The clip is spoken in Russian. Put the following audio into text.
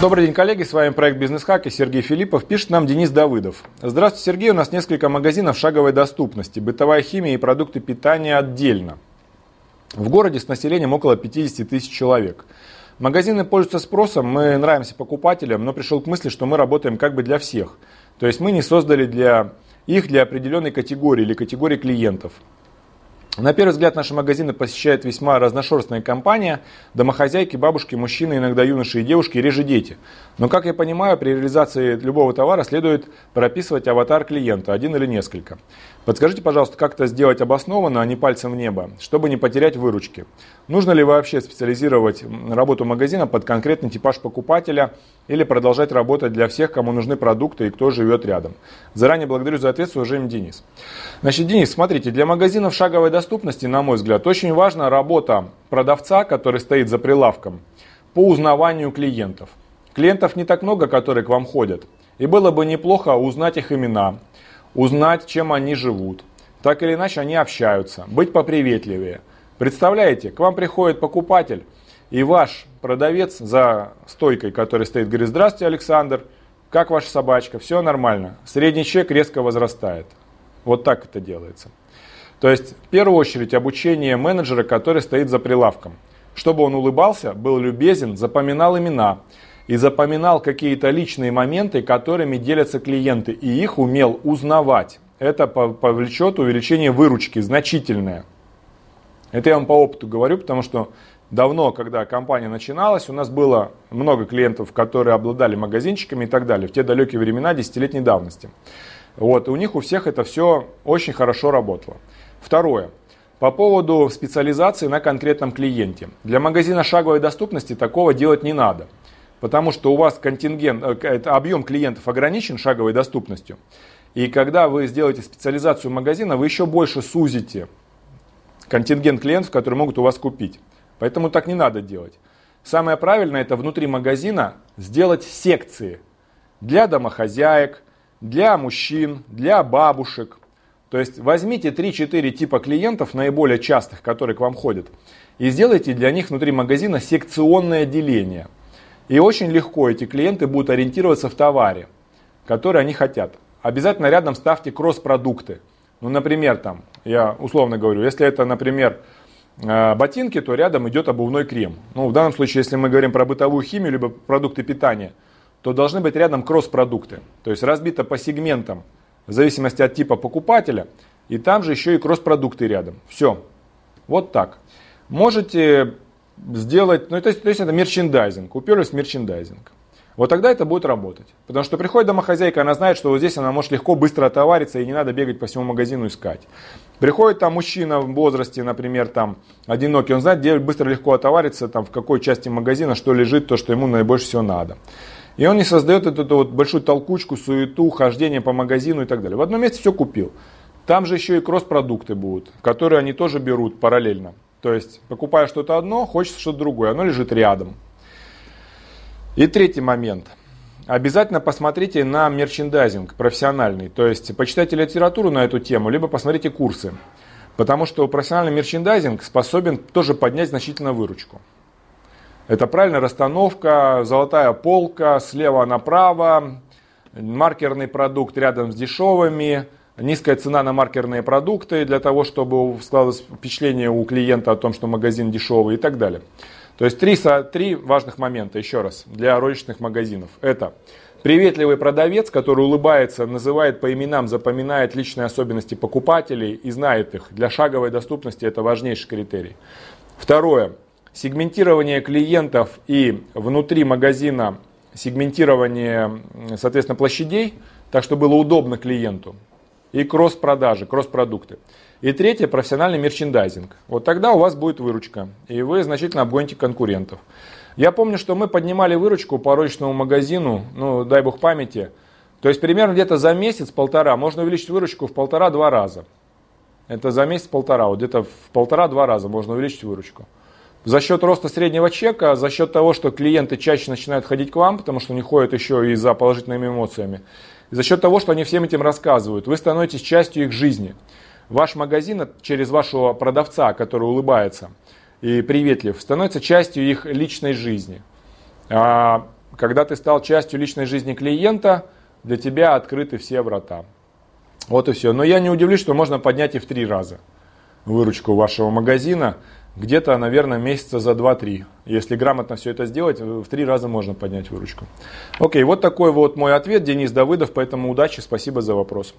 Добрый день, коллеги. С вами проект «Бизнес Хак» и Сергей Филиппов. Пишет нам Денис Давыдов. Здравствуйте, Сергей. У нас несколько магазинов шаговой доступности. Бытовая химия и продукты питания отдельно. В городе с населением около 50 тысяч человек. Магазины пользуются спросом, мы нравимся покупателям, но пришел к мысли, что мы работаем как бы для всех. То есть мы не создали для их для определенной категории или категории клиентов. На первый взгляд наши магазины посещают весьма разношерстная компания, домохозяйки, бабушки, мужчины, иногда юноши и девушки, реже дети. Но, как я понимаю, при реализации любого товара следует прописывать аватар клиента, один или несколько. Подскажите, пожалуйста, как это сделать обоснованно, а не пальцем в небо, чтобы не потерять выручки? Нужно ли вообще специализировать работу магазина под конкретный типаж покупателя или продолжать работать для всех, кому нужны продукты и кто живет рядом? Заранее благодарю за ответ, с Денис. Значит, Денис, смотрите, для магазинов шаговой доступности, на мой взгляд, очень важна работа продавца, который стоит за прилавком, по узнаванию клиентов. Клиентов не так много, которые к вам ходят. И было бы неплохо узнать их имена, узнать, чем они живут. Так или иначе, они общаются. Быть поприветливее. Представляете, к вам приходит покупатель, и ваш продавец за стойкой, который стоит, говорит, здравствуйте, Александр, как ваша собачка, все нормально. Средний чек резко возрастает. Вот так это делается. То есть, в первую очередь, обучение менеджера, который стоит за прилавком. Чтобы он улыбался, был любезен, запоминал имена и запоминал какие-то личные моменты, которыми делятся клиенты, и их умел узнавать. Это повлечет увеличение выручки значительное. Это я вам по опыту говорю, потому что давно, когда компания начиналась, у нас было много клиентов, которые обладали магазинчиками и так далее, в те далекие времена, десятилетней давности. Вот, у них у всех это все очень хорошо работало. Второе. По поводу специализации на конкретном клиенте. Для магазина шаговой доступности такого делать не надо потому что у вас контингент, э, объем клиентов ограничен шаговой доступностью. И когда вы сделаете специализацию магазина, вы еще больше сузите контингент клиентов, которые могут у вас купить. Поэтому так не надо делать. Самое правильное это внутри магазина сделать секции для домохозяек, для мужчин, для бабушек. То есть возьмите 3-4 типа клиентов, наиболее частых, которые к вам ходят, и сделайте для них внутри магазина секционное деление – и очень легко эти клиенты будут ориентироваться в товаре, который они хотят. Обязательно рядом ставьте кросс-продукты. Ну, например, там, я условно говорю, если это, например, э, ботинки, то рядом идет обувной крем. Ну, в данном случае, если мы говорим про бытовую химию, либо продукты питания, то должны быть рядом кросс-продукты. То есть разбито по сегментам, в зависимости от типа покупателя, и там же еще и кросс-продукты рядом. Все. Вот так. Можете сделать, ну то есть, то есть это мерчендайзинг, уперлись в мерчендайзинг. Вот тогда это будет работать. Потому что приходит домохозяйка, она знает, что вот здесь она может легко, быстро отовариться, и не надо бегать по всему магазину искать. Приходит там мужчина в возрасте, например, там, одинокий, он знает, где быстро, легко отовариться, там, в какой части магазина, что лежит, то, что ему наибольше всего надо. И он не создает эту, эту вот большую толкучку, суету, хождение по магазину и так далее. В одном месте все купил. Там же еще и кросс-продукты будут, которые они тоже берут параллельно. То есть, покупая что-то одно, хочется что-то другое, оно лежит рядом. И третий момент. Обязательно посмотрите на мерчендайзинг профессиональный, то есть почитайте литературу на эту тему, либо посмотрите курсы. Потому что профессиональный мерчендайзинг способен тоже поднять значительно выручку. Это правильная расстановка, золотая полка, слева направо, маркерный продукт рядом с дешевыми, низкая цена на маркерные продукты для того, чтобы складывалось впечатление у клиента о том, что магазин дешевый и так далее. То есть три, три важных момента, еще раз, для розничных магазинов. Это приветливый продавец, который улыбается, называет по именам, запоминает личные особенности покупателей и знает их. Для шаговой доступности это важнейший критерий. Второе. Сегментирование клиентов и внутри магазина сегментирование, соответственно, площадей, так что было удобно клиенту и кросс-продажи, кросс-продукты. И третье, профессиональный мерчендайзинг. Вот тогда у вас будет выручка, и вы значительно обгоните конкурентов. Я помню, что мы поднимали выручку по розничному магазину, ну, дай бог памяти, то есть примерно где-то за месяц-полтора можно увеличить выручку в полтора-два раза. Это за месяц-полтора, вот где-то в полтора-два раза можно увеличить выручку. За счет роста среднего чека, за счет того, что клиенты чаще начинают ходить к вам, потому что они ходят еще и за положительными эмоциями. И за счет того, что они всем этим рассказывают, вы становитесь частью их жизни. Ваш магазин через вашего продавца, который улыбается и приветлив, становится частью их личной жизни. А, когда ты стал частью личной жизни клиента, для тебя открыты все врата. Вот и все. Но я не удивлюсь, что можно поднять и в три раза выручку вашего магазина. Где-то, наверное, месяца за 2-3. Если грамотно все это сделать, в три раза можно поднять выручку. Окей, вот такой вот мой ответ. Денис Давыдов, поэтому удачи, спасибо за вопрос.